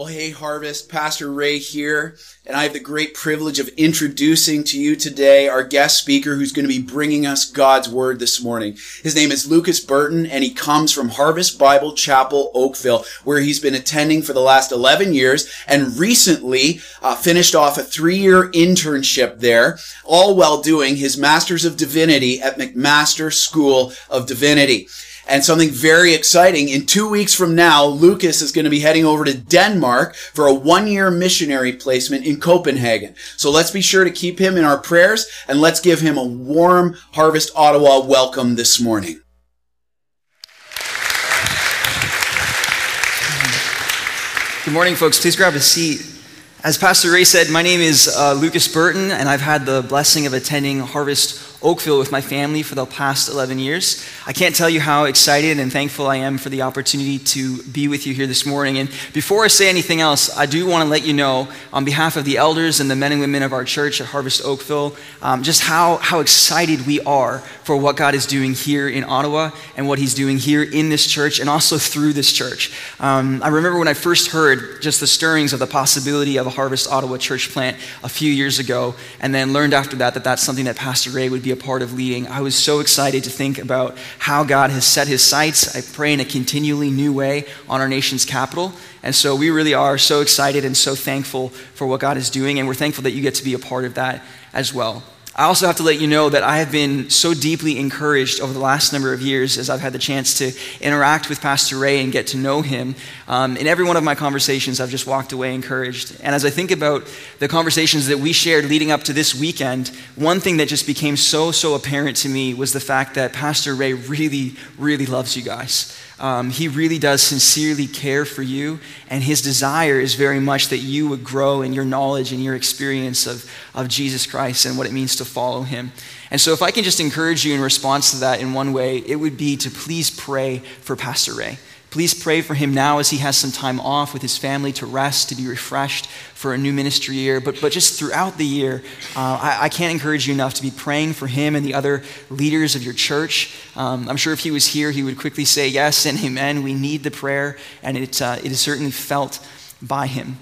Well, hey, Harvest, Pastor Ray here, and I have the great privilege of introducing to you today our guest speaker who's going to be bringing us God's Word this morning. His name is Lucas Burton, and he comes from Harvest Bible Chapel, Oakville, where he's been attending for the last 11 years and recently uh, finished off a three-year internship there, all while doing his Master's of Divinity at McMaster School of Divinity. And something very exciting, in two weeks from now, Lucas is going to be heading over to Denmark for a one year missionary placement in Copenhagen. So let's be sure to keep him in our prayers and let's give him a warm Harvest Ottawa welcome this morning. Good morning, folks. Please grab a seat. As Pastor Ray said, my name is uh, Lucas Burton, and I've had the blessing of attending Harvest Oakville with my family for the past 11 years. I can't tell you how excited and thankful I am for the opportunity to be with you here this morning. And before I say anything else, I do want to let you know, on behalf of the elders and the men and women of our church at Harvest Oakville, um, just how, how excited we are for what God is doing here in Ottawa and what He's doing here in this church and also through this church. Um, I remember when I first heard just the stirrings of the possibility of a Harvest Ottawa church plant a few years ago, and then learned after that that that's something that Pastor Ray would be a part of leading. I was so excited to think about how God has set his sights, I pray, in a continually new way on our nation's capital. And so we really are so excited and so thankful for what God is doing, and we're thankful that you get to be a part of that as well. I also have to let you know that I have been so deeply encouraged over the last number of years as I've had the chance to interact with Pastor Ray and get to know him. Um, in every one of my conversations, I've just walked away encouraged. And as I think about the conversations that we shared leading up to this weekend, one thing that just became so, so apparent to me was the fact that Pastor Ray really, really loves you guys. Um, he really does sincerely care for you, and his desire is very much that you would grow in your knowledge and your experience of, of Jesus Christ and what it means to follow him. And so, if I can just encourage you in response to that in one way, it would be to please pray for Pastor Ray. Please pray for him now as he has some time off with his family to rest, to be refreshed for a new ministry year. But, but just throughout the year, uh, I, I, can't encourage you enough to be praying for him and the other leaders of your church. Um, I'm sure if he was here, he would quickly say yes and amen. We need the prayer, and it, uh, it is certainly felt by him.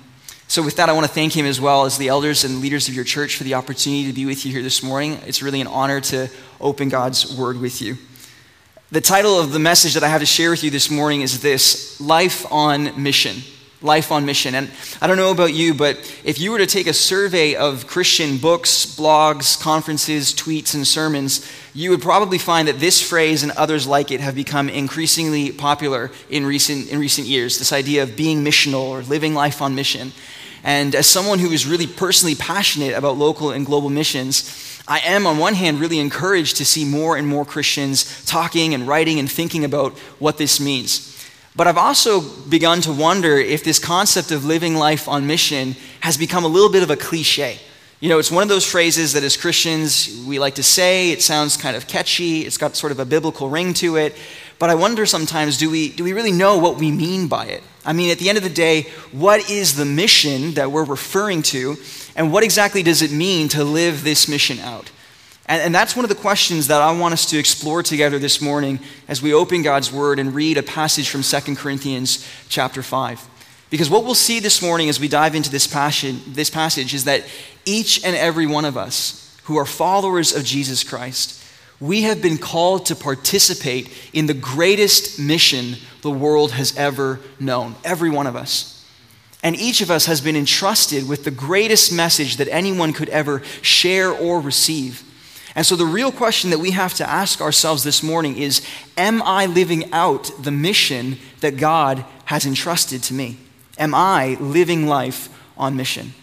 So, with that, I want to thank him as well as the elders and leaders of your church for the opportunity to be with you here this morning. It's really an honor to open God's word with you. The title of the message that I have to share with you this morning is this Life on Mission. Life on Mission. And I don't know about you, but if you were to take a survey of Christian books, blogs, conferences, tweets, and sermons, you would probably find that this phrase and others like it have become increasingly popular in recent, in recent years. This idea of being missional or living life on mission. And as someone who is really personally passionate about local and global missions, I am, on one hand, really encouraged to see more and more Christians talking and writing and thinking about what this means. But I've also begun to wonder if this concept of living life on mission has become a little bit of a cliche. You know, it's one of those phrases that as Christians we like to say, it sounds kind of catchy, it's got sort of a biblical ring to it. But I wonder sometimes do we, do we really know what we mean by it? I mean, at the end of the day, what is the mission that we're referring to? And what exactly does it mean to live this mission out? And, and, that's one of the questions that I want us to explore together this morning as we open God's Word and read a passage from 2 Corinthians chapter 5. Because what we'll see this morning as we dive into this, passion, this passage is that each and every one of us who are followers of Jesus Christ, we have been called to participate in the greatest mission the world has ever known. Every one of us. And each of us has been entrusted with the greatest message that anyone could ever share or receive. And so, the real question that we have to ask ourselves this morning is Am I living out the mission that God has entrusted to me? Am I living life on mission?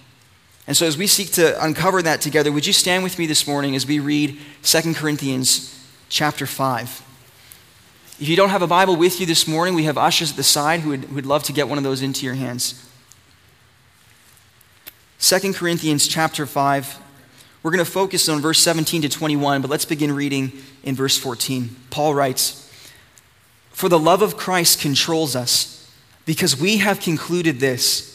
And so, as we seek to uncover that together, would you stand with me this morning as we read 2 Corinthians chapter 5? If you don't have a Bible with you this morning, we have ushers at the side who would, who would love to get one of those into your hands. 2 Corinthians chapter 5. We're going to focus on verse 17 to 21, but let's begin reading in verse 14. Paul writes For the love of Christ controls us, because we have concluded this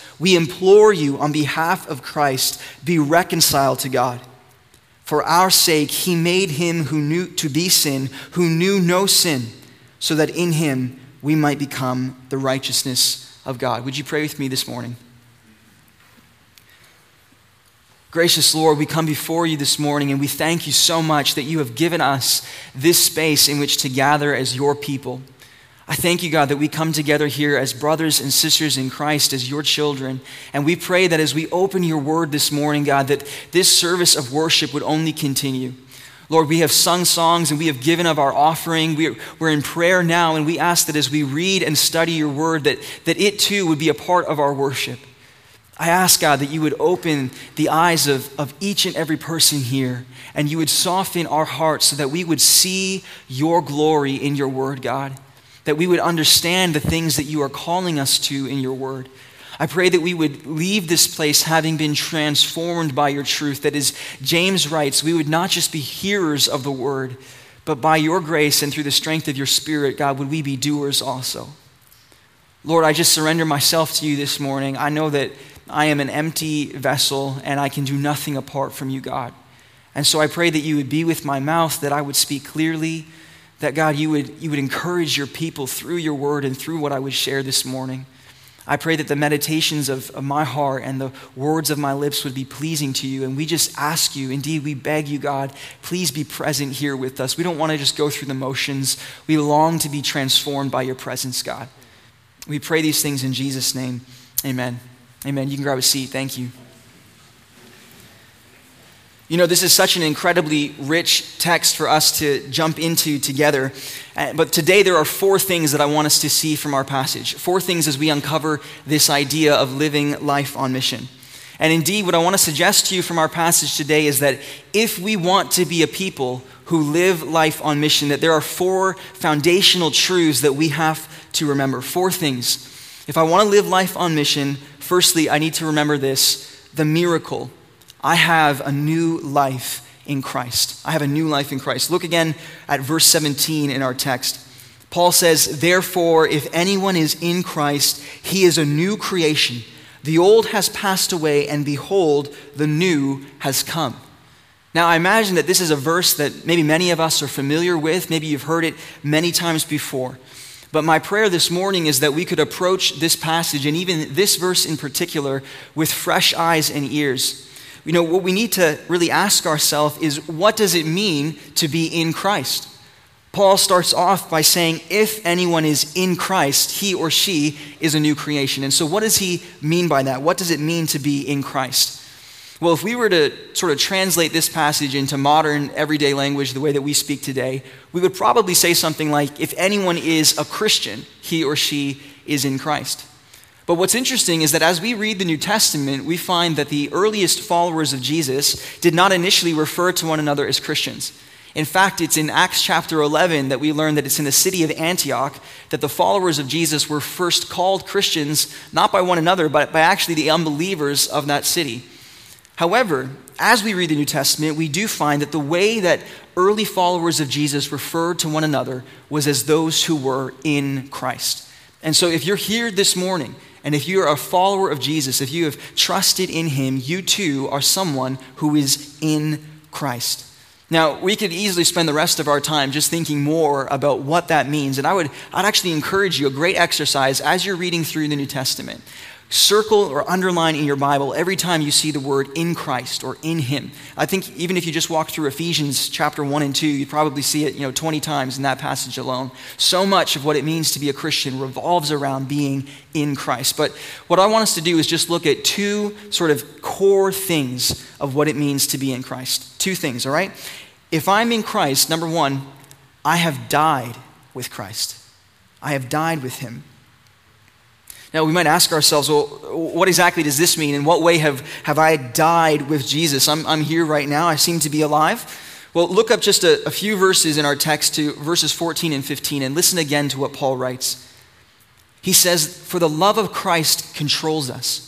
We implore you on behalf of Christ, be reconciled to God. For our sake, he made him who knew to be sin, who knew no sin, so that in him we might become the righteousness of God. Would you pray with me this morning? Gracious Lord, we come before you this morning and we thank you so much that you have given us this space in which to gather as your people. I thank you, God, that we come together here as brothers and sisters in Christ, as your children. And we pray that as we open your word this morning, God, that this service of worship would only continue. Lord, we have sung songs and we have given of our offering. We're, in prayer now, and we ask that as we read and study your word, that, that it too would be a part of our worship. I ask, God, that you would open the eyes of, of each and every person here, and you would soften our hearts so that we would see your glory in your word, God. That we would understand the things that you are calling us to in your word. I pray that we would leave this place having been transformed by your truth. That is, James writes, we would not just be hearers of the word, but by your grace and through the strength of your spirit, God, would we be doers also. Lord, I just surrender myself to you this morning. I know that I am an empty vessel and I can do nothing apart from you, God. And so I pray that you would be with my mouth, that I would speak clearly, that God, you would, you would encourage your people through your word and through what I would share this morning. I pray that the meditations of, of, my heart and the words of my lips would be pleasing to you. And we just ask you, indeed, we beg you, God, please be present here with us. We don't want to just go through the motions. We long to be transformed by your presence, God. We pray these things in Jesus' name. Amen. Amen. You can grab a seat. Thank you. You know, this is such an incredibly rich text for us to jump into together. Uh, but today there are four things that I want us to see from our passage. Four things as we uncover this idea of living life on mission. And indeed, what I want to suggest to you from our passage today is that if we want to be a people who live life on mission, that there are four foundational truths that we have to remember. Four things. If I want to live life on mission, firstly, I need to remember this the miracle I have a new life in Christ. I have a new life in Christ. Look again at verse 17 in our text. Paul says, Therefore, if anyone is in Christ, he is a new creation. The old has passed away, and behold, the new has come. Now, I imagine that this is a verse that maybe many of us are familiar with. Maybe you've heard it many times before. But my prayer this morning is that we could approach this passage, and even this verse in particular, with fresh eyes and ears you know, what we need to really ask ourselves is what does it mean to be in Christ? Paul starts off by saying, if anyone is in Christ, he or she is a new creation. And so, what does he mean by that? What does it mean to be in Christ? Well, if we were to sort of translate this passage into modern, everyday language, the way that we speak today, we would probably say something like, if anyone is a Christian, he or she is in Christ. But what's interesting is that as we read the New Testament, we find that the earliest followers of Jesus did not initially refer to one another as Christians. In fact, it's in Acts chapter 11 that we learn that it's in the city of Antioch that the followers of Jesus were first called Christians, not by one another, but by actually the unbelievers of that city. However, as we read the New Testament, we do find that the way that early followers of Jesus referred to one another was as those who were in Christ. And so if you're here this morning and if you are a follower of Jesus, if you have trusted in him, you too are someone who is in Christ. Now, we could easily spend the rest of our time just thinking more about what that means. And I would I'd actually encourage you a great exercise as you're reading through the New Testament. Circle or underline in your Bible every time you see the word in Christ or in Him. I think even if you just walk through Ephesians chapter 1 and 2, you'd probably see it, you know, 20 times in that passage alone. So much of what it means to be a Christian revolves around being in Christ. But what I want us to do is just look at two sort of core things of what it means to be in Christ. Two things, all right? If I'm in Christ, number one, I have died with Christ. I have died with Him. Now, we might ask ourselves, well, what exactly does this mean? In what way have, have I died with Jesus? I'm, I'm here right now. I seem to be alive. Well, look up just a, a few verses in our text to verses 14 and 15 and listen again to what Paul writes. He says, For the love of Christ controls us,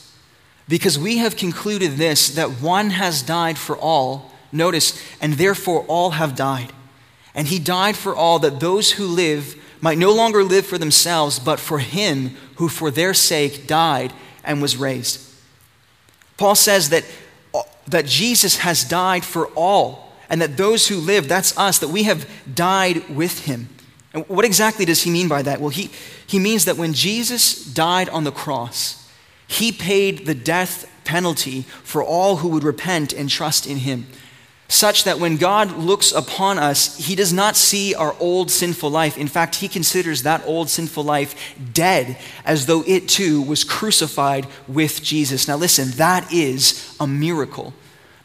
because we have concluded this, that one has died for all, notice, and therefore all have died. And he died for all, that those who live might no longer live for themselves, but for him who for their sake died and was raised. Paul says that, that Jesus has died for all, and that those who live, that's us, that we have died with him. And what exactly does he mean by that? Well, he, he means that when Jesus died on the cross, he paid the death penalty for all who would repent and trust in him such that when God looks upon us, he does not see our old sinful life. In fact, he considers that old sinful life dead, as though it too was crucified with Jesus. Now, listen, that is a miracle.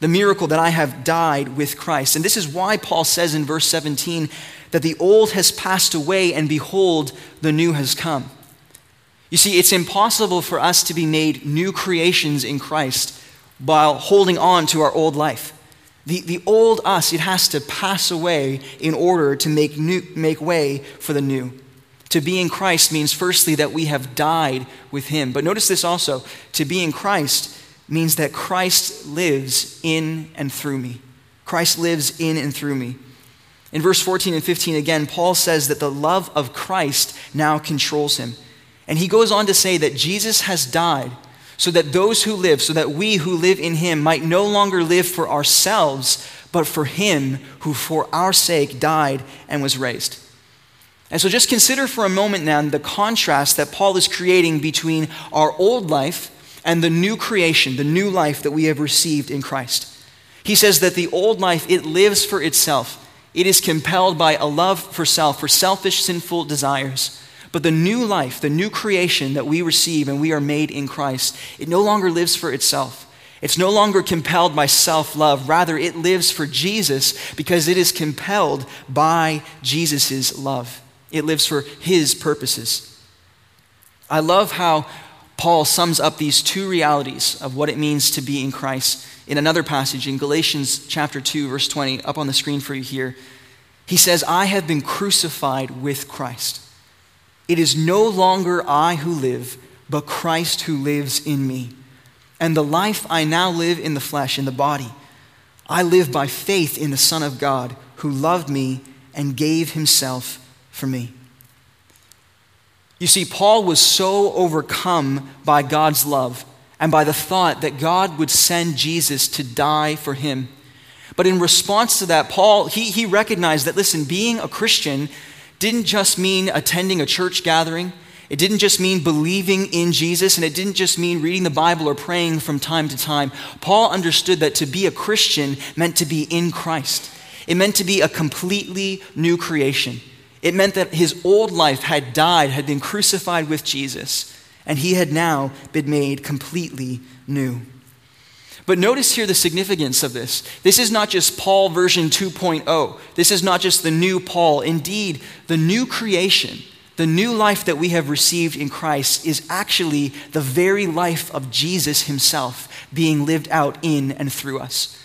The miracle that I have died with Christ. And this is why Paul says in verse 17 that the old has passed away, and behold, the new has come. You see, it's impossible for us to be made new creations in Christ while holding on to our old life. The, the old us, it has to pass away in order to make, new, make way for the new. To be in Christ means, firstly, that we have died with Him. But notice this also to be in Christ means that Christ lives in and through me. Christ lives in and through me. In verse 14 and 15, again, Paul says that the love of Christ now controls him. And he goes on to say that Jesus has died so that those who live, so that we who live in him might no longer live for ourselves, but for him who for our sake died and was raised. And so just consider for a moment now the contrast that Paul is creating between our old life and the new creation, the new life that we have received in Christ. He says that the old life, it lives for itself. It is compelled by a love for self, for selfish, sinful desires. But the new life, the new creation that we receive and we are made in Christ, it no longer lives for itself. It's no longer compelled by self love. Rather, it lives for Jesus because it is compelled by Jesus' love. It lives for his purposes. I love how Paul sums up these two realities of what it means to be in Christ in another passage in Galatians chapter 2 verse 20 up on the screen for you here. He says, "I have been crucified with Christ." It is no longer I who live, but Christ who lives in me. And the life I now live in the flesh, in the body, I live by faith in the Son of God who loved me and gave himself for me. You see, Paul was so overcome by God's love and by the thought that God would send Jesus to die for him. But in response to that, Paul, he, he recognized that, listen, being a Christian didn't just mean attending a church gathering. It didn't just mean believing in Jesus, and it didn't just mean reading the Bible or praying from time to time. Paul understood that to be a Christian meant to be in Christ. It meant to be a completely new creation. It meant that his old life had died, had been crucified with Jesus, and he had now been made completely new. But notice here the significance of this. This is not just Paul version 2.0. This is not just the new Paul. Indeed, the new creation, the new life that we have received in Christ, is actually the very life of Jesus himself being lived out in and through us.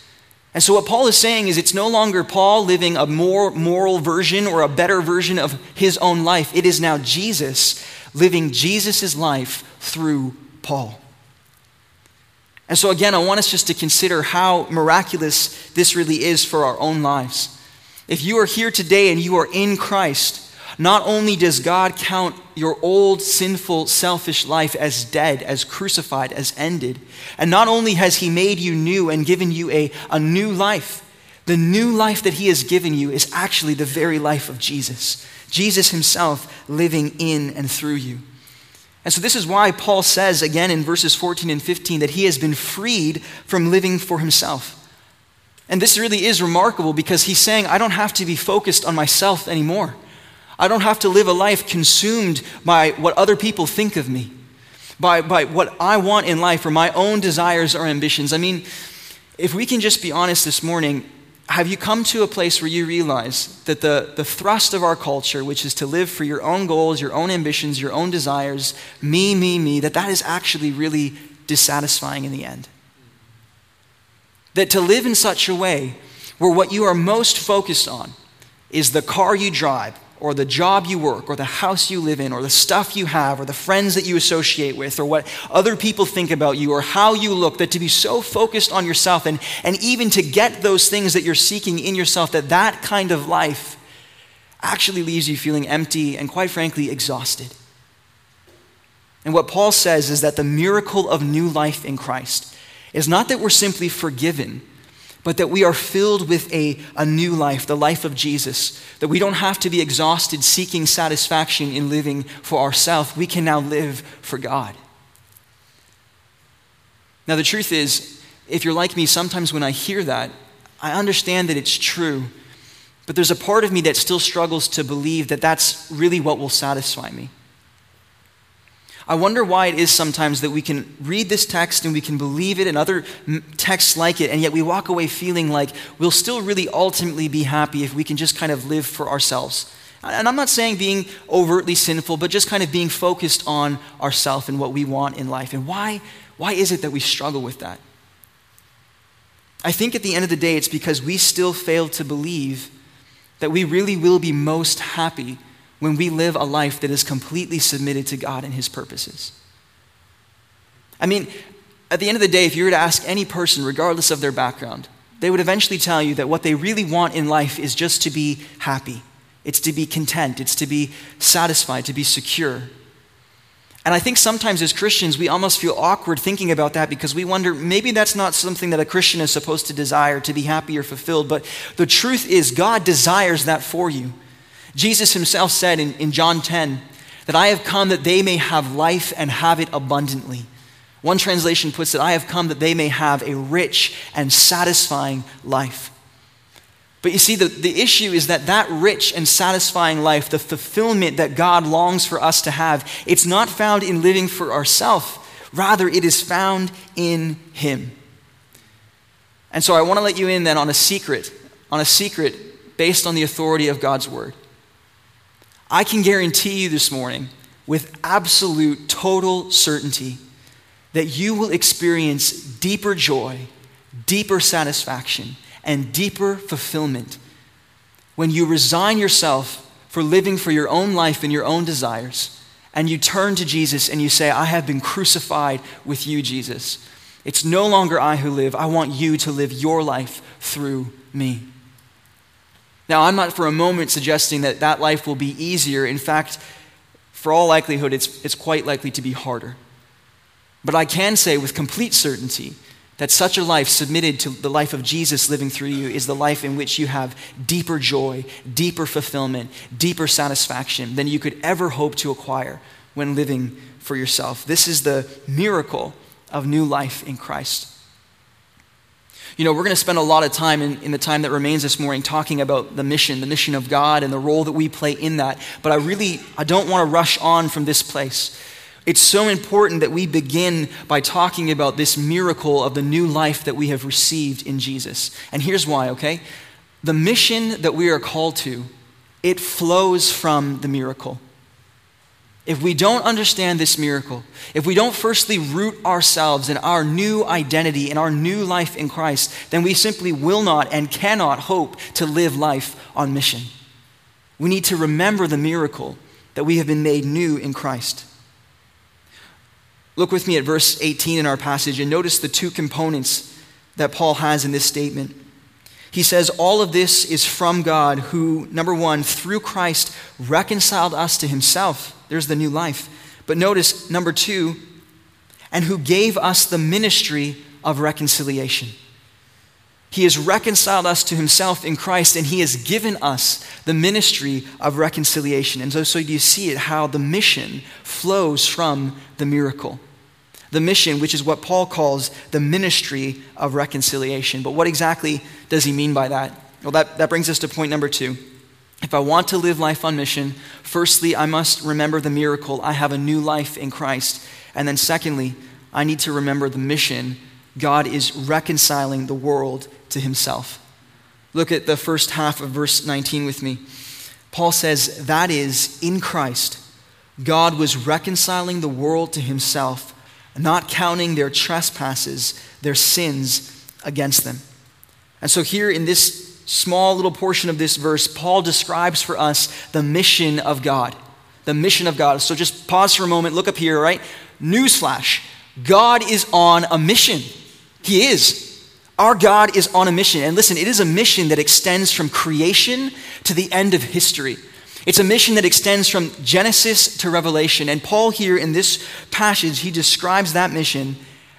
And so, what Paul is saying is it's no longer Paul living a more moral version or a better version of his own life. It is now Jesus living Jesus' life through Paul. And so, again, I want us just to consider how miraculous this really is for our own lives. If you are here today and you are in Christ, not only does God count your old, sinful, selfish life as dead, as crucified, as ended, and not only has He made you new and given you a, a new life, the new life that He has given you is actually the very life of Jesus. Jesus Himself living in and through you. And so, this is why Paul says again in verses 14 and 15 that he has been freed from living for himself. And this really is remarkable because he's saying, I don't have to be focused on myself anymore. I don't have to live a life consumed by what other people think of me, by, by what I want in life or my own desires or ambitions. I mean, if we can just be honest this morning, have you come to a place where you realize that the, the thrust of our culture, which is to live for your own goals, your own ambitions, your own desires, me, me, me, that that is actually really dissatisfying in the end? That to live in such a way where what you are most focused on is the car you drive, or the job you work, or the house you live in, or the stuff you have, or the friends that you associate with, or what other people think about you, or how you look, that to be so focused on yourself and, and even to get those things that you're seeking in yourself, that that kind of life actually leaves you feeling empty and, quite frankly, exhausted. And what Paul says is that the miracle of new life in Christ is not that we're simply forgiven but that we are filled with a, a new life, the life of Jesus. That we don't have to be exhausted seeking satisfaction in living for ourselves. We can now live for God. Now, the truth is, if you're like me, sometimes when I hear that, I understand that it's true, but there's a part of me that still struggles to believe that that's really what will satisfy me. I wonder why it is sometimes that we can read this text and we can believe it and other texts like it, and yet we walk away feeling like we'll still really ultimately be happy if we can just kind of live for ourselves. And I'm not saying being overtly sinful, but just kind of being focused on ourselves and what we want in life. And why, why is it that we struggle with that? I think at the end of the day, it's because we still fail to believe that we really will be most happy when we live a life that is completely submitted to God and His purposes. I mean, at the end of the day, if you were to ask any person, regardless of their background, they would eventually tell you that what they really want in life is just to be happy. It's to be content. It's to be satisfied, to be secure. And I think sometimes as Christians, we almost feel awkward thinking about that because we wonder maybe that's not something that a Christian is supposed to desire, to be happy or fulfilled. But the truth is, God desires that for you. Jesus himself said in, in John 10 that I have come that they may have life and have it abundantly. One translation puts it, I have come that they may have a rich and satisfying life. But you see, the, the issue is that that rich and satisfying life, the fulfillment that God longs for us to have, it's not found in living for ourselves. Rather, it is found in Him. And so I want to let you in then on a secret, on a secret based on the authority of God's Word. I can guarantee you this morning, with absolute, total certainty, that you will experience deeper joy, deeper satisfaction, and deeper fulfillment when you resign yourself for living for your own life and your own desires, and you turn to Jesus and you say, I have been crucified with you, Jesus. It's no longer I who live. I want you to live your life through me. Now, I'm not for a moment suggesting that that life will be easier. In fact, for all likelihood, it's, it's quite likely to be harder. But I can say with complete certainty that such a life submitted to the life of Jesus living through you is the life in which you have deeper joy, deeper fulfillment, deeper satisfaction than you could ever hope to acquire when living for yourself. This is the miracle of new life in Christ. You know, we're going to spend a lot of time in, in, the time that remains this morning talking about the mission, the mission of God, and the role that we play in that. But I really, I don't want to rush on from this place. It's so important that we begin by talking about this miracle of the new life that we have received in Jesus. And here's why, okay? The mission that we are called to, it flows from the miracle. If we don't understand this miracle, if we don't firstly root ourselves in our new identity and our new life in Christ, then we simply will not and cannot hope to live life on mission. We need to remember the miracle that we have been made new in Christ. Look with me at verse 18 in our passage and notice the two components that Paul has in this statement. He says, All of this is from God, who, number one, through Christ reconciled us to himself there's the new life. But notice, number two, and who gave us the ministry of reconciliation. He has reconciled us to himself in Christ, and he has given us the ministry of reconciliation. And so, so you see it how the mission flows from the miracle. The mission, which is what Paul calls the ministry of reconciliation. But what exactly does he mean by that? Well, that, that brings us to point number two. If I want to live life on mission, firstly, I must remember the miracle. I have a new life in Christ. And then, secondly, I need to remember the mission. God is reconciling the world to himself. Look at the first half of verse 19 with me. Paul says, That is, in Christ, God was reconciling the world to himself, not counting their trespasses, their sins against them. And so, here in this small little portion of this verse, Paul describes for us the mission of God. The mission of God. So, just pause for a moment, look up here, right? Newsflash God is on a mission. He is. Our God is on a mission. And listen, it is a mission that extends from creation to the end of history. It's a mission that extends from Genesis to Revelation. And Paul, here in this passage, he describes that mission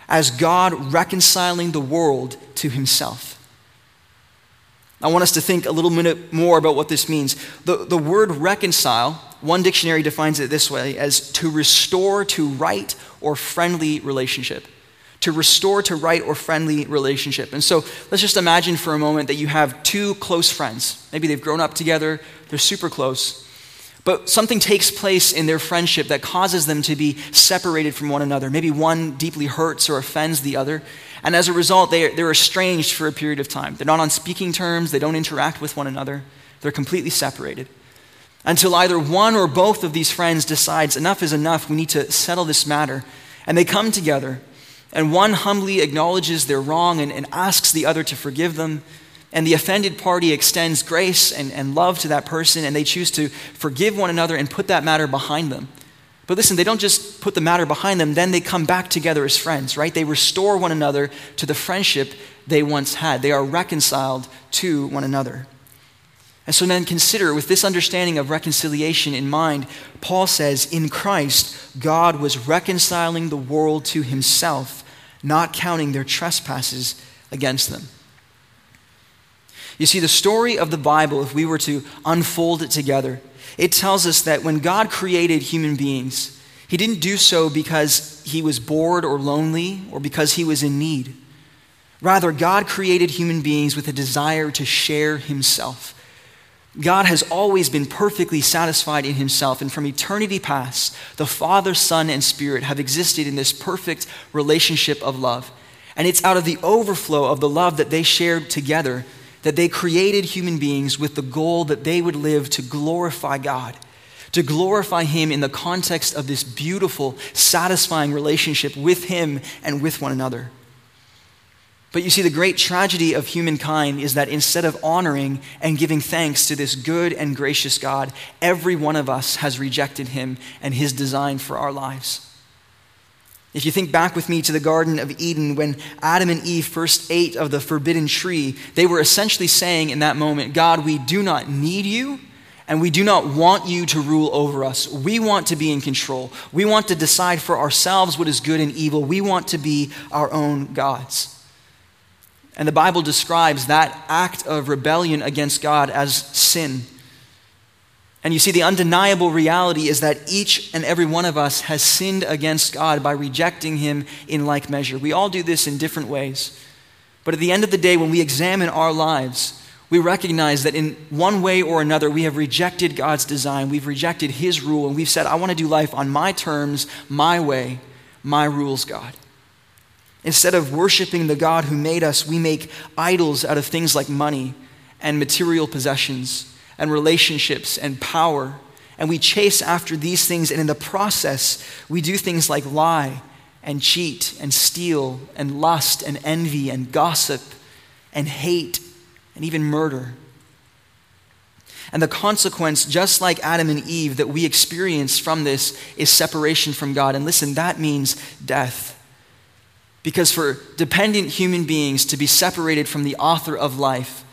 as God reconciling the world to himself. I want us to think a little minute more about what this means. The, the word reconcile, one dictionary defines it this way as to restore to right or friendly relationship to restore to right or friendly relationship. And so let's just imagine for a moment that you have two close friends. Maybe they've grown up together, they're super close. But something takes place in their friendship that causes them to be separated from one another. Maybe one deeply hurts or offends the other. And as a result, they, they're estranged for a period of time. They're not on speaking terms, they don't interact with one another, they're completely separated. Until either one or both of these friends decides enough is enough, we need to settle this matter. And they come together and one humbly acknowledges their wrong and, and asks the other to forgive them. And the offended party extends grace and, and love to that person, and they choose to forgive one another and put that matter behind them. But listen, they don't just put the matter behind them, then they come back together as friends, right? They restore one another to the friendship they once had. They are reconciled to one another. And so then consider, with this understanding of reconciliation in mind, Paul says, In Christ, God was reconciling the world to himself not counting their trespasses against them. You see, the story of the Bible, if we were to unfold it together, it tells us that when God created human beings, he didn't do so because he was bored or lonely or because he was in need. Rather, God created human beings with a desire to share himself. God has always been perfectly satisfied in himself, and from eternity past, the Father, Son, and Spirit have existed in this perfect relationship of love. And it's out of the overflow of the love that they shared together that they created human beings with the goal that they would live to glorify God, to glorify Him in the context of this beautiful, satisfying relationship with Him and with one another. But you see, the great tragedy of humankind is that instead of honoring and giving thanks to this good and gracious God, every one of us has rejected him and his design for our lives. If you think back with me to the Garden of Eden, when Adam and Eve first ate of the forbidden tree, they were essentially saying in that moment, God, we do not need you, and we do not want you to rule over us. We want to be in control. We want to decide for ourselves what is good and evil. We want to be our own gods. And the Bible describes that act of rebellion against God as sin. And you see, the undeniable reality is that each and every one of us has sinned against God by rejecting Him in like measure. We all do this in different ways. But at the end of the day, when we examine our lives, we recognize that in one way or another, we have rejected God's design. We've rejected His rule, and we've said, I want to do life on my terms, my way, my rules, God. Instead of worshiping the God who made us, we make idols out of things like money and material possessions and relationships and power. And we chase after these things, and in the process, we do things like lie and cheat and steal and lust and envy and gossip and hate and even murder. And the consequence, just like Adam and Eve, that we experience from this is separation from God. And listen, that means death. Because for dependent human beings to be separated from the author of life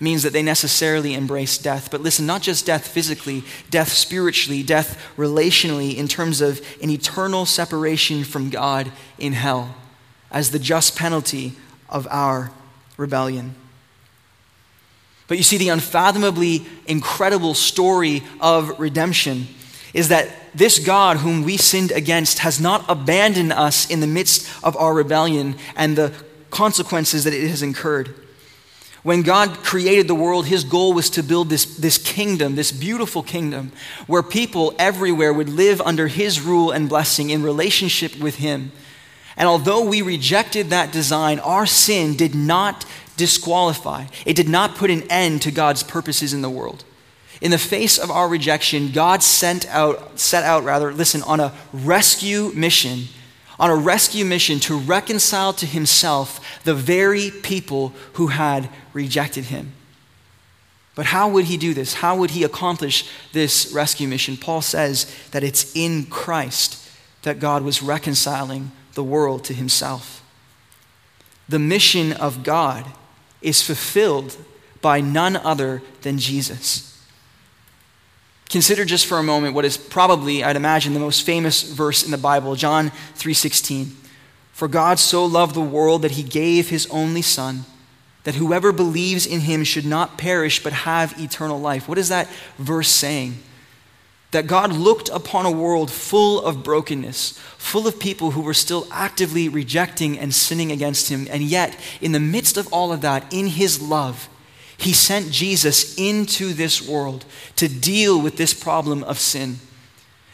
means that they necessarily embrace death. But listen, not just death physically, death spiritually, death relationally, in terms of an eternal separation from God in hell as the just penalty of our rebellion. But you see, the unfathomably incredible story of redemption is that this God whom we sinned against has not abandoned us in the midst of our rebellion and the consequences that it has incurred. When God created the world, his goal was to build this, this kingdom, this beautiful kingdom, where people everywhere would live under his rule and blessing in relationship with him. And although we rejected that design, our sin did not disqualify, it did not put an end to God's purposes in the world. In the face of our rejection, God sent out, set out, rather, listen, on a rescue mission, on a rescue mission to reconcile to himself the very people who had rejected him. But how would he do this? How would he accomplish this rescue mission? Paul says that it's in Christ that God was reconciling the world to himself. The mission of God is fulfilled by none other than Jesus. Consider just for a moment what is probably, I'd imagine, the most famous verse in the Bible, John 3:16. For God so loved the world that he gave his only son that whoever believes in him should not perish but have eternal life. What is that verse saying? That God looked upon a world full of brokenness, full of people who were still actively rejecting and sinning against him, and yet, in the midst of all of that, in his love, he sent Jesus into this world to deal with this problem of sin.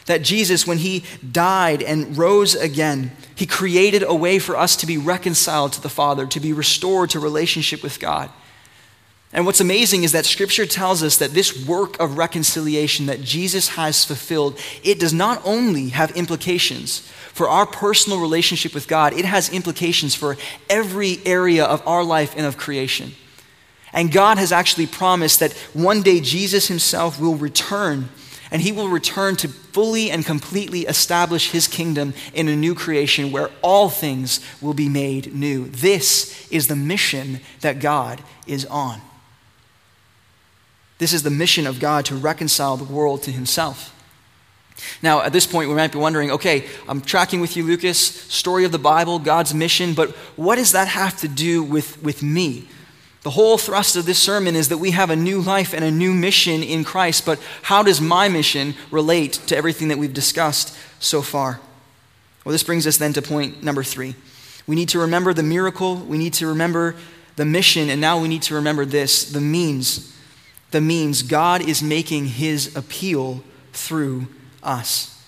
That Jesus, when he died and rose again, he created a way for us to be reconciled to the Father, to be restored to relationship with God. And what's amazing is that scripture tells us that this work of reconciliation that Jesus has fulfilled, it does not only have implications for our personal relationship with God, it has implications for every area of our life and of creation. And God has actually promised that one day Jesus himself will return, and he will return to fully and completely establish his kingdom in a new creation where all things will be made new. This is the mission that God is on. This is the mission of God to reconcile the world to himself. Now, at this point, we might be wondering okay, I'm tracking with you, Lucas, story of the Bible, God's mission, but what does that have to do with, with me? The whole thrust of this sermon is that we have a new life and a new mission in Christ, but how does my mission relate to everything that we've discussed so far? Well, this brings us then to point number three. We need to remember the miracle, we need to remember the mission, and now we need to remember this the means. The means God is making his appeal through us.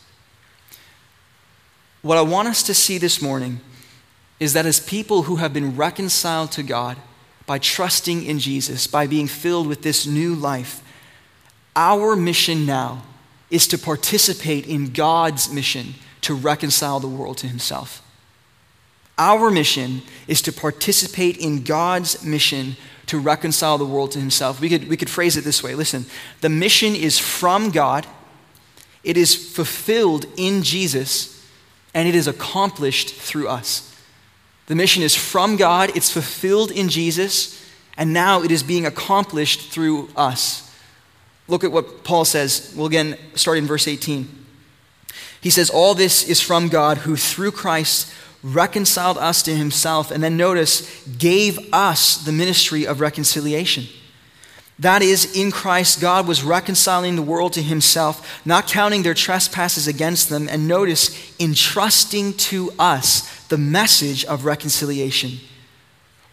What I want us to see this morning is that as people who have been reconciled to God, by trusting in Jesus, by being filled with this new life. Our mission now is to participate in God's mission to reconcile the world to Himself. Our mission is to participate in God's mission to reconcile the world to Himself. We could, we could phrase it this way listen, the mission is from God, it is fulfilled in Jesus, and it is accomplished through us. The mission is from God, it's fulfilled in Jesus, and now it is being accomplished through us. Look at what Paul says. We'll again start in verse 18. He says, All this is from God who through Christ reconciled us to himself, and then notice, gave us the ministry of reconciliation. That is, in Christ, God was reconciling the world to himself, not counting their trespasses against them, and notice, entrusting to us the message of reconciliation.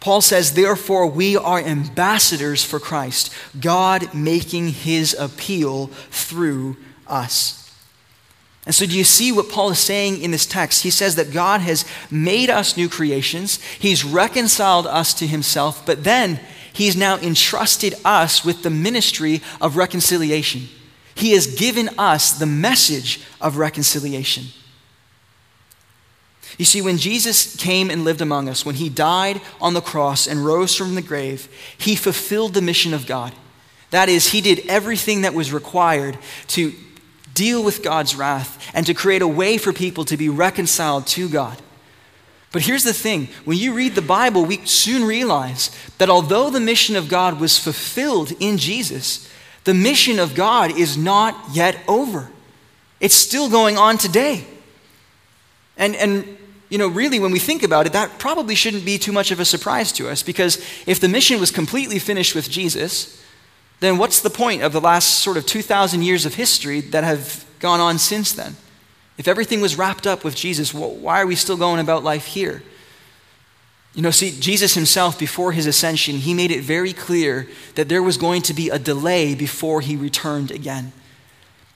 Paul says, therefore, we are ambassadors for Christ, God making his appeal through us. And so, do you see what Paul is saying in this text? He says that God has made us new creations, he's reconciled us to himself, but then He's now entrusted us with the ministry of reconciliation. He has given us the message of reconciliation. You see, when Jesus came and lived among us, when he died on the cross and rose from the grave, he fulfilled the mission of God. That is, he did everything that was required to deal with God's wrath and to create a way for people to be reconciled to God. But here's the thing when you read the Bible, we soon realize that although the mission of God was fulfilled in Jesus, the mission of God is not yet over. It's still going on today. And, and you know, really, when we think about it, that probably shouldn't be too much of a surprise to us because if the mission was completely finished with Jesus, then what's the point of the last sort of 2,000 years of history that have gone on since then? If everything was wrapped up with Jesus, why are we still going about life here? You know, see, Jesus himself, before his ascension, he made it very clear that there was going to be a delay before he returned again.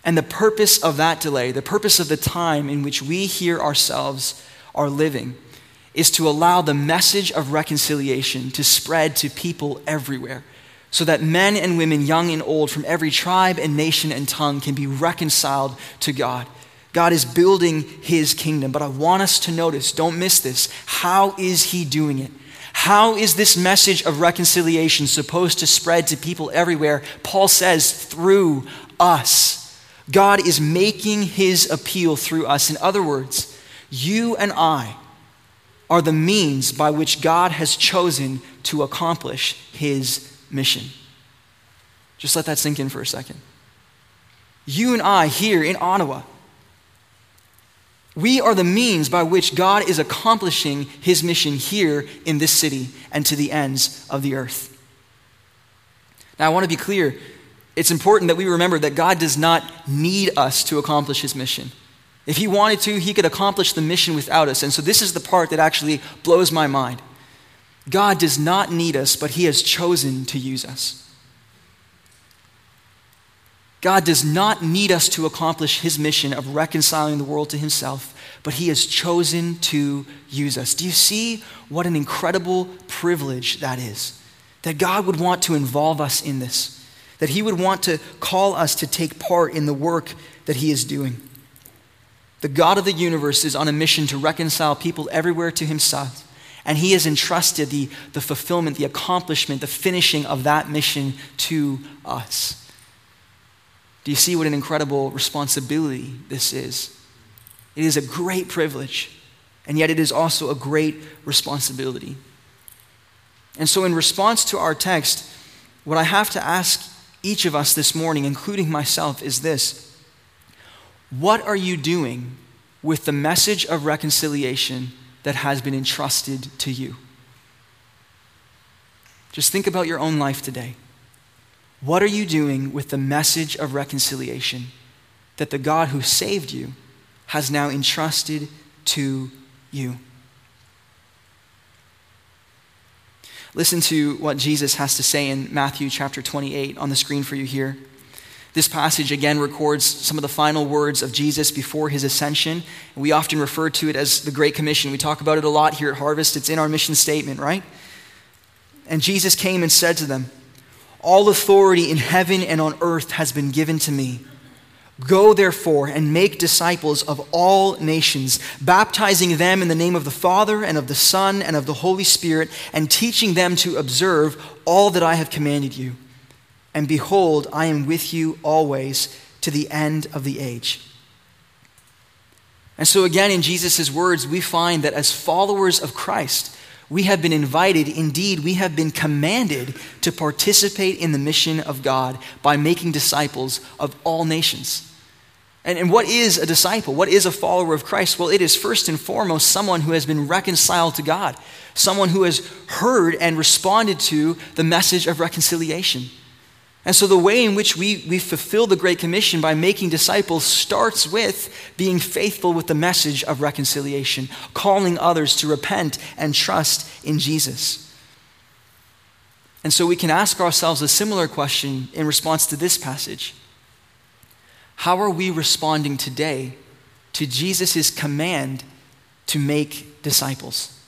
And the purpose of that delay, the purpose of the time in which we here ourselves are living, is to allow the message of reconciliation to spread to people everywhere so that men and women, young and old, from every tribe and nation and tongue can be reconciled to God. God is building his kingdom, but I want us to notice, don't miss this. How is he doing it? How is this message of reconciliation supposed to spread to people everywhere? Paul says, through us. God is making his appeal through us. In other words, you and I are the means by which God has chosen to accomplish his mission. Just let that sink in for a second. You and I here in Ottawa, we are the means by which God is accomplishing his mission here in this city and to the ends of the earth. Now, I want to be clear. It's important that we remember that God does not need us to accomplish his mission. If he wanted to, he could accomplish the mission without us. And so, this is the part that actually blows my mind. God does not need us, but He has chosen to use us. God does not need us to accomplish His mission of reconciling the world to Himself, but He has chosen to use us. Do you see what an incredible privilege that is? That God would want to involve us in this, that He would want to call us to take part in the work that He is doing. The God of the universe is on a mission to reconcile people everywhere to Himself. And he has entrusted the, the fulfillment, the accomplishment, the finishing of that mission to us. Do you see what an incredible responsibility this is? It is a great privilege, and yet it is also a great responsibility. And so, in response to our text, what I have to ask each of us this morning, including myself, is this What are you doing with the message of reconciliation that has been entrusted to you. Just think about your own life today. What are you doing with the message of reconciliation that the God who saved you has now entrusted to you? Listen to what Jesus has to say in Matthew chapter 28 on the screen for you here. This passage again records some of the final words of Jesus before his ascension. We often refer to it as the Great Commission. We talk about it a lot here at Harvest. It's in our mission statement, right? And Jesus came and said to them, All authority in heaven and on earth has been given to me. Go therefore and make disciples of all nations, baptizing them in the name of the Father and of the Son and of the Holy Spirit, and teaching them to observe all that I have commanded you. And behold, I am with you always to the end of the age. And so, again, in Jesus' words, we find that as followers of Christ, we have been invited, indeed, we have been commanded to participate in the mission of God by making disciples of all nations. And, and what is a disciple? What is a follower of Christ? Well, it is first and foremost someone who has been reconciled to God, someone who has heard and responded to the message of reconciliation. And so, the way in which we, we fulfill the Great Commission by making disciples starts with being faithful with the message of reconciliation, calling others to repent and trust in Jesus. And so, we can ask ourselves a similar question in response to this passage How are we responding today to Jesus' command to make disciples?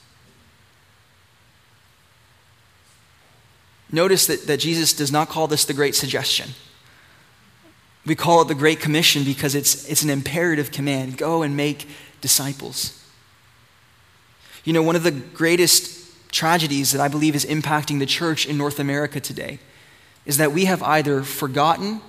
Notice that, that Jesus does not call this the Great Suggestion. We call it the Great Commission because it's, it's an imperative command go and make disciples. You know, one of the greatest tragedies that I believe is impacting the church in North America today is that we have either forgotten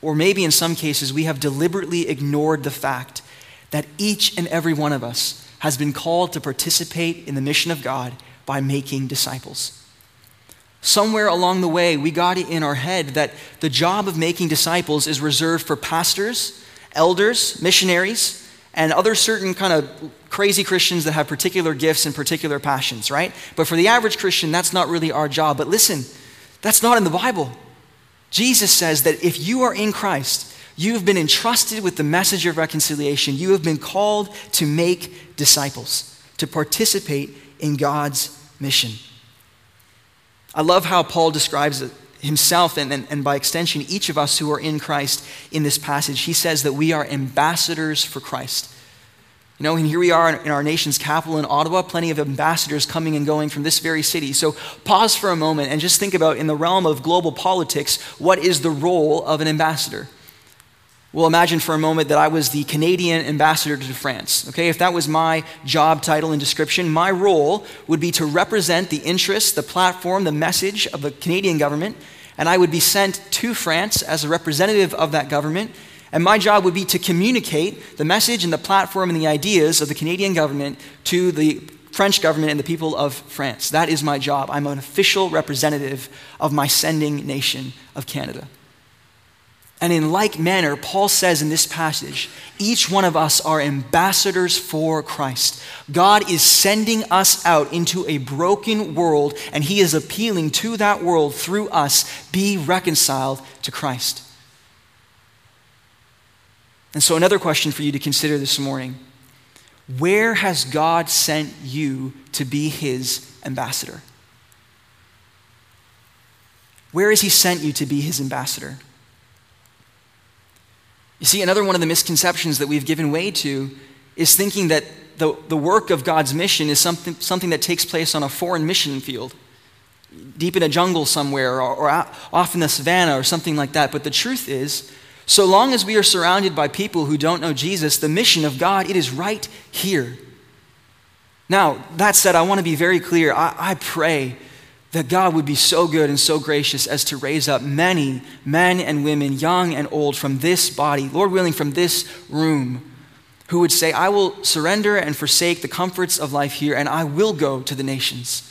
or maybe in some cases we have deliberately ignored the fact that each and every one of us has been called to participate in the mission of God by making disciples. Somewhere along the way, we got it in our head that the job of making disciples is reserved for pastors, elders, missionaries, and other certain kind of crazy Christians that have particular gifts and particular passions, right? But for the average Christian, that's not really our job. But listen, that's not in the Bible. Jesus says that if you are in Christ, you have been entrusted with the message of reconciliation. You have been called to make disciples, to participate in God's mission. I love how Paul describes himself and, and, and by extension, each of us who are in Christ in this passage. He says that we are ambassadors for Christ. You know, and here we are in our nation's capital in Ottawa, plenty of ambassadors coming and going from this very city. So pause for a moment and just think about in the realm of global politics, what is the role of an ambassador? Well, imagine for a moment that I was the Canadian ambassador to France. Okay, if that was my job title and description, my role would be to represent the interests, the platform, the message of the Canadian government, and I would be sent to France as a representative of that government. And my job would be to communicate the message and the platform and the ideas of the Canadian government to the French government and the people of France. That is my job. I'm an official representative of my sending nation of Canada. And in like manner, Paul says in this passage, each one of us are ambassadors for Christ. God is sending us out into a broken world, and he is appealing to that world through us be reconciled to Christ. And so, another question for you to consider this morning where has God sent you to be his ambassador? Where has he sent you to be his ambassador? You see, another one of the misconceptions that we've given way to is thinking that the, the work of God's mission is something, something that takes place on a foreign mission field, deep in a jungle somewhere, or, or off in the savannah, or something like that. But the truth is, so long as we are surrounded by people who don't know Jesus, the mission of God, it is right here. Now, that said, I want to be very clear. I, I pray that God would be so good and so gracious as to raise up many men and women, young and old, from this body, Lord willing, from this room, who would say, I will surrender and forsake the comforts of life here, and I will go to the nations.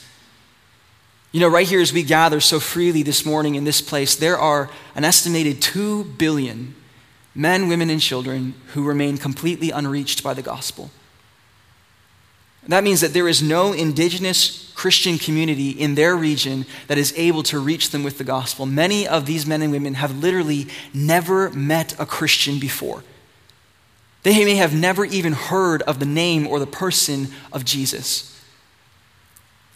You know, right here as we gather so freely this morning in this place, there are an estimated 2 billion men, women, and children who remain completely unreached by the gospel. That means that there is no indigenous Christian community in their region that is able to reach them with the gospel. Many of these men and women have literally never met a Christian before. They may have never even heard of the name or the person of Jesus.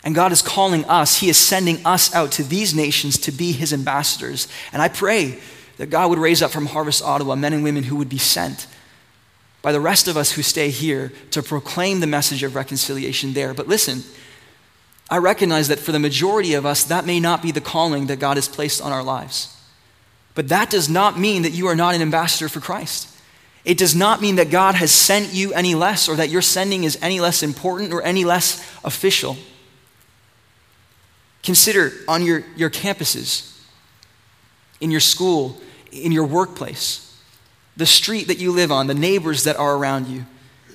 And God is calling us, He is sending us out to these nations to be His ambassadors. And I pray that God would raise up from Harvest Ottawa men and women who would be sent by the rest of us who stay here to proclaim the message of reconciliation there. But listen, I recognize that for the majority of us, that may not be the calling that God has placed on our lives. But that does not mean that you are not an ambassador for Christ. It does not mean that God has sent you any less or that your sending is any less important or any less official. Consider on your, your campuses, in your school, in your workplace the street that you live on, the neighbors that are around you,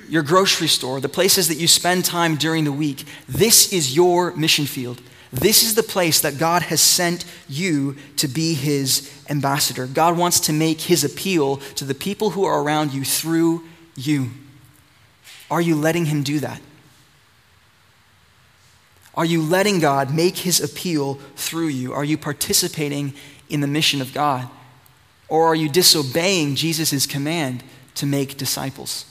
your grocery store, the places that you spend time during the week. This is your mission field. This is the place that God has sent you to be his ambassador. God wants to make his appeal to the people who are around you through you. Are you letting him do that? Are you letting God make his appeal through you? Are you participating in the mission of God? Or are you disobeying Jesus' command to make disciples?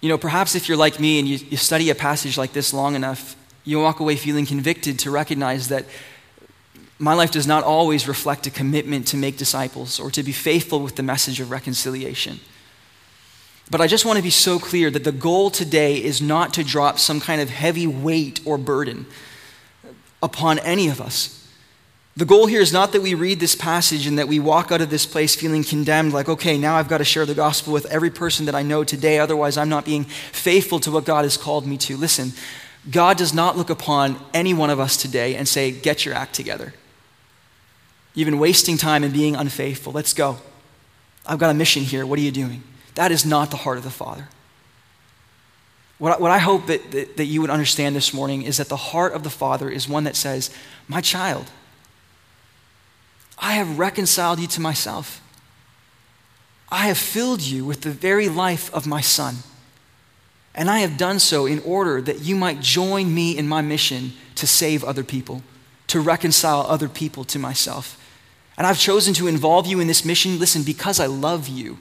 You know, perhaps if you're like me and you, you study a passage like this long enough, you walk away feeling convicted to recognize that my life does not always reflect a commitment to make disciples or to be faithful with the message of reconciliation. But I just want to be so clear that the goal today is not to drop some kind of heavy weight or burden upon any of us. The goal here is not that we read this passage and that we walk out of this place feeling condemned, like, okay, now I've got to share the gospel with every person that I know today, otherwise I'm not being faithful to what God has called me to. Listen, God does not look upon any one of us today and say, get your act together. You've been wasting time and being unfaithful. Let's go. I've got a mission here. What are you doing? That is not the heart of the Father. What I, what I hope that, that, that you would understand this morning is that the heart of the Father is one that says, My child, I have reconciled you to myself. I have filled you with the very life of my Son. And I have done so in order that you might join me in my mission to save other people, to reconcile other people to myself. And I've chosen to involve you in this mission, listen, because I love you.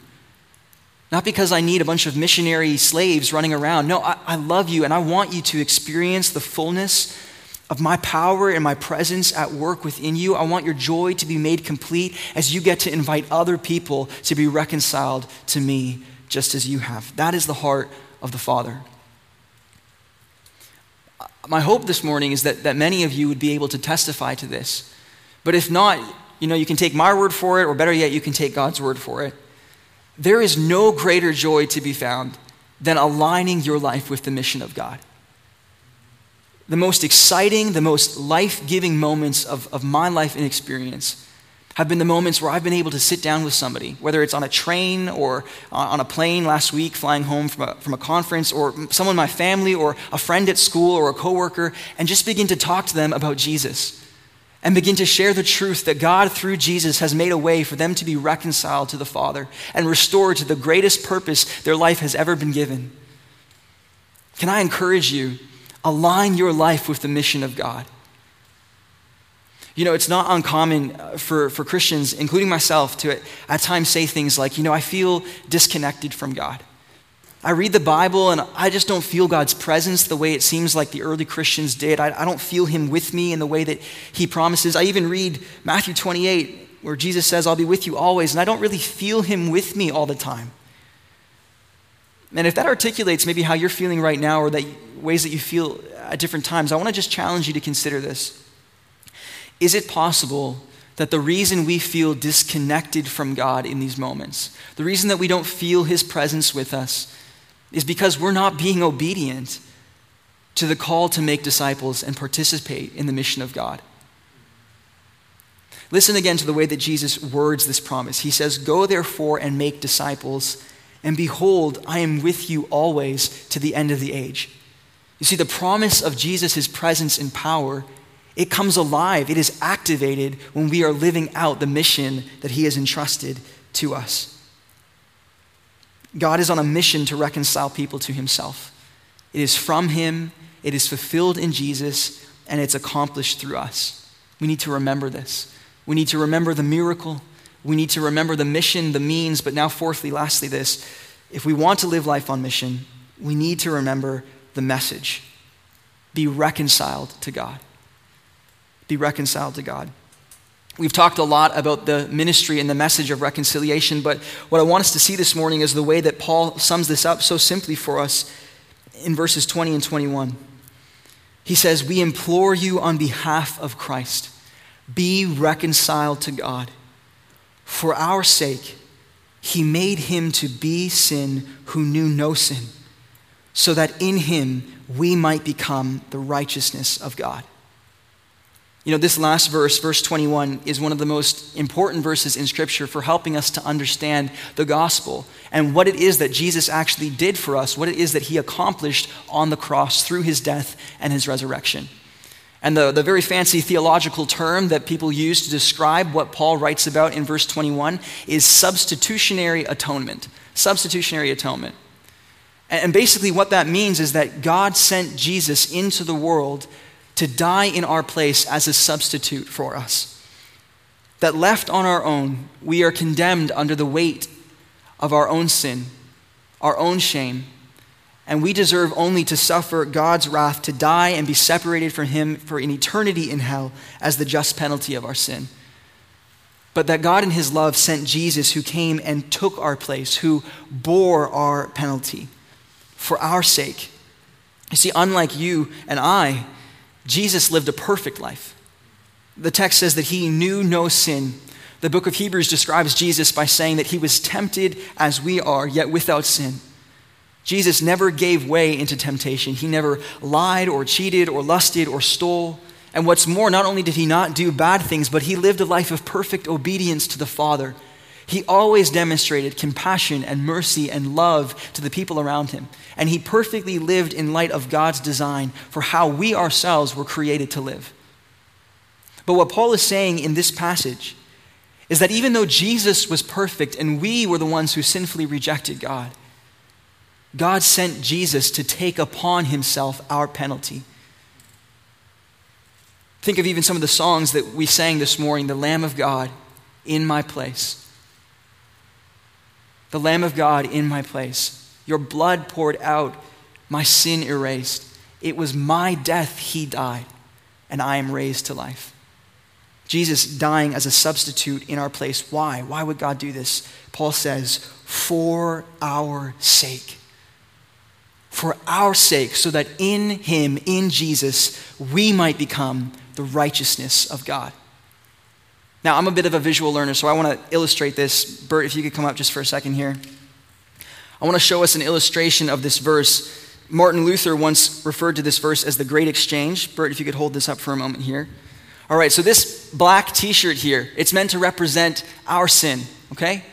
Not because I need a bunch of missionary slaves running around. No, I, I love you and I want you to experience the fullness of my power and my presence at work within you. I want your joy to be made complete as you get to invite other people to be reconciled to me just as you have. That is the heart of the Father. My hope this morning is that, that many of you would be able to testify to this. But if not, you know, you can take my word for it, or better yet, you can take God's word for it. There is no greater joy to be found than aligning your life with the mission of God. The most exciting, the most life giving moments of, of my life and experience have been the moments where I've been able to sit down with somebody, whether it's on a train or on a plane last week flying home from a, from a conference, or someone in my family, or a friend at school, or a coworker, and just begin to talk to them about Jesus and begin to share the truth that God, through Jesus, has made a way for them to be reconciled to the Father and restored to the greatest purpose their life has ever been given. Can I encourage you? Align your life with the mission of God. You know, it's not uncommon uh, for, for Christians, including myself, to at times say things like, you know, I feel disconnected from God. I read the Bible and I just don't feel God's presence the way it seems like the early Christians did. I, I, don't feel Him with me in the way that He promises. I even read Matthew 28, where Jesus says, I'll be with you always, and I don't really feel Him with me all the time. And if that articulates maybe how you're feeling right now or that ways that you feel at different times, I want to just challenge you to consider this. Is it possible that the reason we feel disconnected from God in these moments, the reason that we don't feel His presence with us, is because we're not being obedient to the call to make disciples and participate in the mission of God. Listen again to the way that Jesus words this promise. He says, Go therefore and make disciples, and behold, I am with you always to the end of the age. You see, the promise of Jesus' presence and power, it comes alive, it is activated when we are living out the mission that He has entrusted to us. God is on a mission to reconcile people to himself. It is from him, it is fulfilled in Jesus, and it's accomplished through us. We need to remember this. We need to remember the miracle. We need to remember the mission, the means, but now, fourthly, lastly, this. If we want to live life on mission, we need to remember the message be reconciled to God. Be reconciled to God. We've talked a lot about the ministry and the message of reconciliation, but what I want us to see this morning is the way that Paul sums this up so simply for us in verses 20 and 21. He says, We implore you on behalf of Christ, be reconciled to God. For our sake, he made him to be sin who knew no sin, so that in him we might become the righteousness of God. You know, this last verse, verse 21, is one of the most important verses in Scripture for helping us to understand the gospel and what it is that Jesus actually did for us, what it is that he accomplished on the cross through his death and his resurrection. And the, the very fancy theological term that people use to describe what Paul writes about in verse 21 is substitutionary atonement. Substitutionary atonement. And basically, what that means is that God sent Jesus into the world to die in our place as a substitute for us. That left on our own, we are condemned under the weight of our own sin, our own shame, and we deserve only to suffer God's wrath, to die and be separated from Him for an eternity in hell as the just penalty of our sin. But that God in His love sent Jesus, who came and took our place, who bore our penalty for our sake. You see, unlike you and I, Jesus lived a perfect life. The text says that he knew no sin. The book of Hebrews describes Jesus by saying that he was tempted as we are, yet without sin. Jesus never gave way into temptation. He never lied or cheated or lusted or stole. And what's more, not only did he not do bad things, but he lived a life of perfect obedience to the Father. He always demonstrated compassion and mercy and love to the people around him. And he perfectly lived in light of God's design for how we ourselves were created to live. But what Paul is saying in this passage is that even though Jesus was perfect and we were the ones who sinfully rejected God, God sent Jesus to take upon himself our penalty. Think of even some of the songs that we sang this morning the Lamb of God in my place. The Lamb of God in my place. Your blood poured out, my sin erased. It was my death he died, and I am raised to life. Jesus dying as a substitute in our place. Why? Why would God do this? Paul says, for our sake. For our sake, so that in him, in Jesus, we might become the righteousness of God. Now, I'm a bit of a visual learner, so I want to illustrate this. Bert, if you could come up just for a second here. I want to show us an illustration of this verse. Martin Luther once referred to this verse as the great exchange. Bert, if you could hold this up for a moment here. All right, so this black t shirt here, it's meant to represent our sin, okay?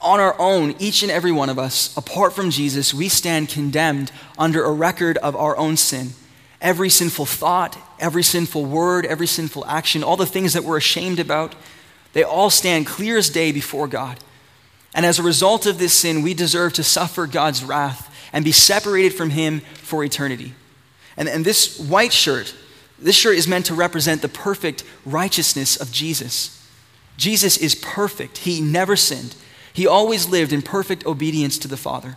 On our own, each and every one of us, apart from Jesus, we stand condemned under a record of our own sin. Every sinful thought, every sinful word, every sinful action, all the things that we're ashamed about, they all stand clear as day before God. And as a result of this sin, we deserve to suffer God's wrath and be separated from Him for eternity. And, and this white shirt, this shirt is meant to represent the perfect righteousness of Jesus. Jesus is perfect. He never sinned. He always lived in perfect obedience to the Father.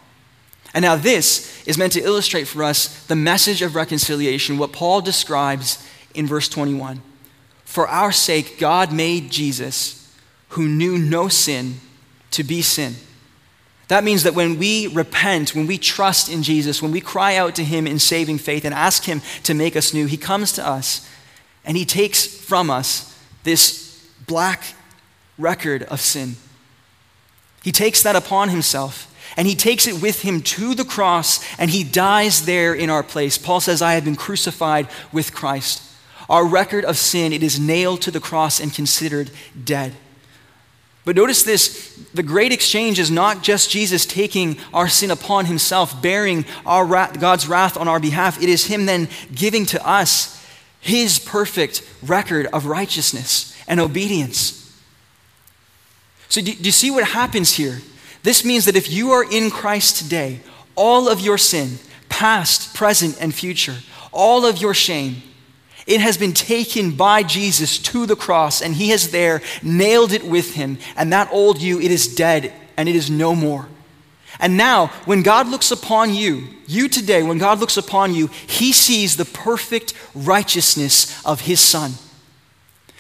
And now, this is meant to illustrate for us the message of reconciliation, what Paul describes in verse 21. For our sake, God made Jesus, who knew no sin, to be sin that means that when we repent, when we trust in Jesus, when we cry out to Him in saving faith and ask Him to make us new, He comes to us and He takes from us this black record of sin. He takes that upon Himself and He takes it with Him to the cross and He dies there in our place. Paul says, I have been crucified with Christ. Our record of sin, it is nailed to the cross and considered dead. But notice this the great exchange is not just Jesus taking our sin upon himself, bearing our God's wrath on our behalf. It is him then giving to us his perfect record of righteousness and obedience. So, do, do you see what happens here? This means that if you are in Christ today, all of your sin, past, present, and future, all of your shame, it has been taken by Jesus to the cross, and he has there nailed it with him. And that old you, it is dead, and it is no more. And now, when God looks upon you, you today, when God looks upon you, he sees the perfect righteousness of his Son.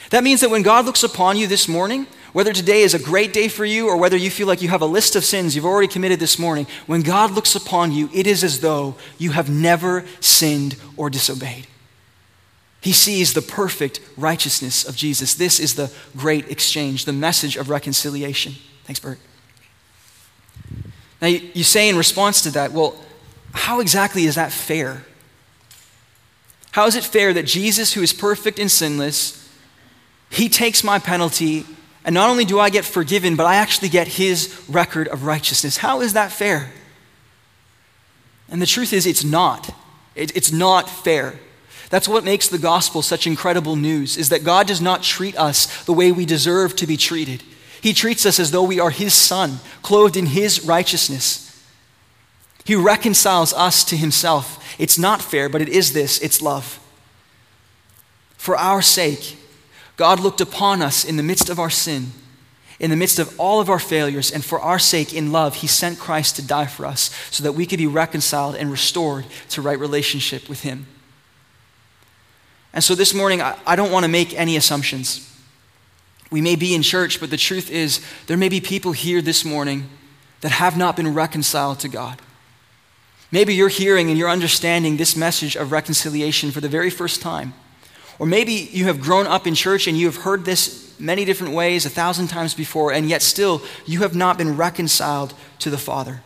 That means that when God looks upon you this morning, whether today is a great day for you or whether you feel like you have a list of sins you've already committed this morning, when God looks upon you, it is as though you have never sinned or disobeyed. He sees the perfect righteousness of Jesus. This is the great exchange, the message of reconciliation. Thanks, Bert. Now, you, say in response to that, well, how exactly is that fair? How is it fair that Jesus, who is perfect and sinless, he takes my penalty, and not only do I get forgiven, but I actually get his record of righteousness? How is that fair? And the truth is, it's not. It, it's not fair. That's what makes the gospel such incredible news is that God does not treat us the way we deserve to be treated. He treats us as though we are his son, clothed in his righteousness. He reconciles us to himself. It's not fair, but it is this it's love. For our sake, God looked upon us in the midst of our sin, in the midst of all of our failures, and for our sake, in love, He sent Christ to die for us so that we could be reconciled and restored to right relationship with Him. And so this morning, I, I don't want to make any assumptions. We may be in church, but the truth is, there may be people here this morning that have not been reconciled to God. Maybe you're hearing and you're understanding this message of reconciliation for the very first time. Or maybe you have grown up in church and you have heard this many different ways, a thousand times before, and yet still you have not been reconciled to the Father.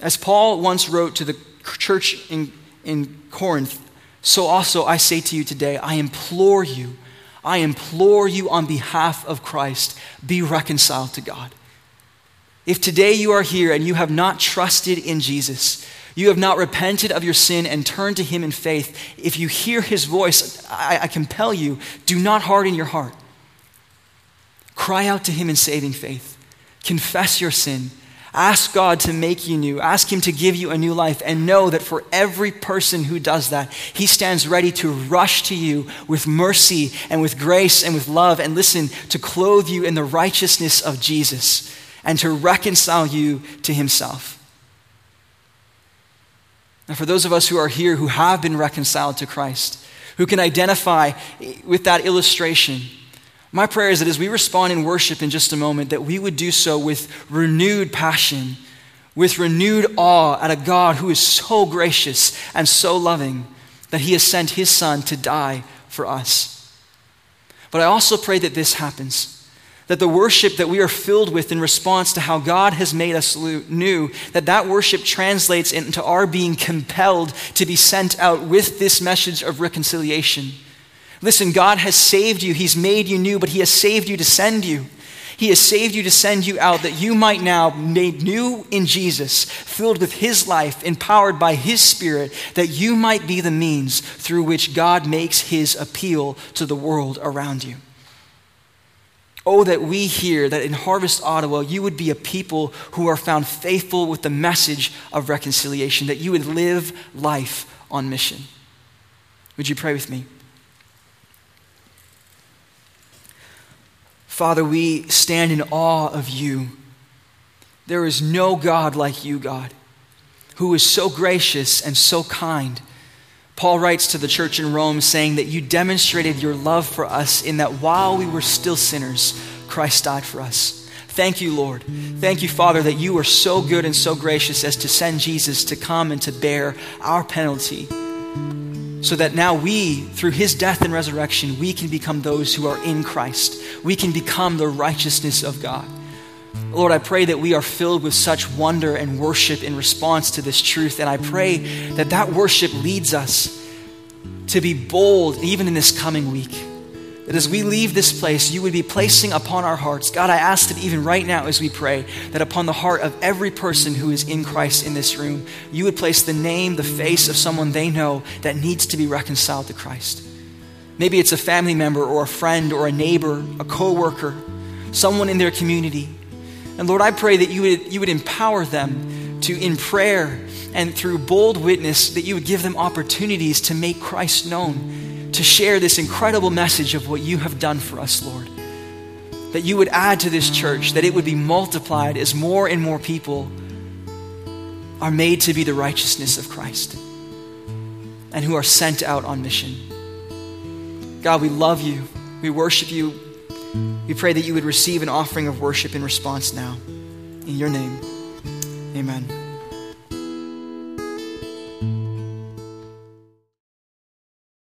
As Paul once wrote to the church in, in Corinth, so also I say to you today, I implore you, I implore you on behalf of Christ, be reconciled to God. If today you are here and you have not trusted in Jesus, you have not repented of your sin and turned to Him in faith, if you hear His voice, I, I compel you, do not harden your heart. Cry out to Him in saving faith. Confess your sin. Ask God to make you new. Ask Him to give you a new life. And know that for every person who does that, He stands ready to rush to you with mercy and with grace and with love. And listen, to clothe you in the righteousness of Jesus and to reconcile you to Himself. Now, for those of us who are here who have been reconciled to Christ, who can identify with that illustration, my prayer is that as we respond in worship in just a moment, that we would do so with renewed passion, with renewed awe at a God who is so gracious and so loving that he has sent his Son to die for us. But I also pray that this happens that the worship that we are filled with in response to how God has made us new, that that worship translates into our being compelled to be sent out with this message of reconciliation. Listen, God has saved you. He's made you new, but He has saved you to send you. He has saved you to send you out that you might now, be made new in Jesus, filled with His life, empowered by His Spirit, that you might be the means through which God makes His appeal to the world around you. Oh, that we hear that in Harvest Ottawa, you would be a people who are found faithful with the message of reconciliation, that you would live life on mission. Would you pray with me? Father, we stand in awe of you. There is no God like you, God, who is so gracious and so kind. Paul writes to the church in Rome saying that you demonstrated your love for us in that while we were still sinners, Christ died for us. Thank you, Lord. Thank you, Father, that you are so good and so gracious as to send Jesus to come and to bear our penalty so that now we, through his death and resurrection, we can become those who are in Christ. We can become the righteousness of God. Lord, I pray that we are filled with such wonder and worship in response to this truth. And I pray that that worship leads us to be bold even in this coming week that as we leave this place, you would be placing upon our hearts. God, I ask that even right now as we pray, that upon the heart of every person who is in Christ in this room, you would place the name, the face of someone they know that needs to be reconciled to Christ. Maybe it's a family member or a friend or a neighbor, a coworker, someone in their community. And Lord, I pray that you would, you would empower them to, in prayer and through bold witness, that you would give them opportunities to make Christ known to share this incredible message of what you have done for us, Lord. That you would add to this church, that it would be multiplied as more and more people are made to be the righteousness of Christ and who are sent out on mission. God, we love you. We worship you. We pray that you would receive an offering of worship in response now. In your name, amen.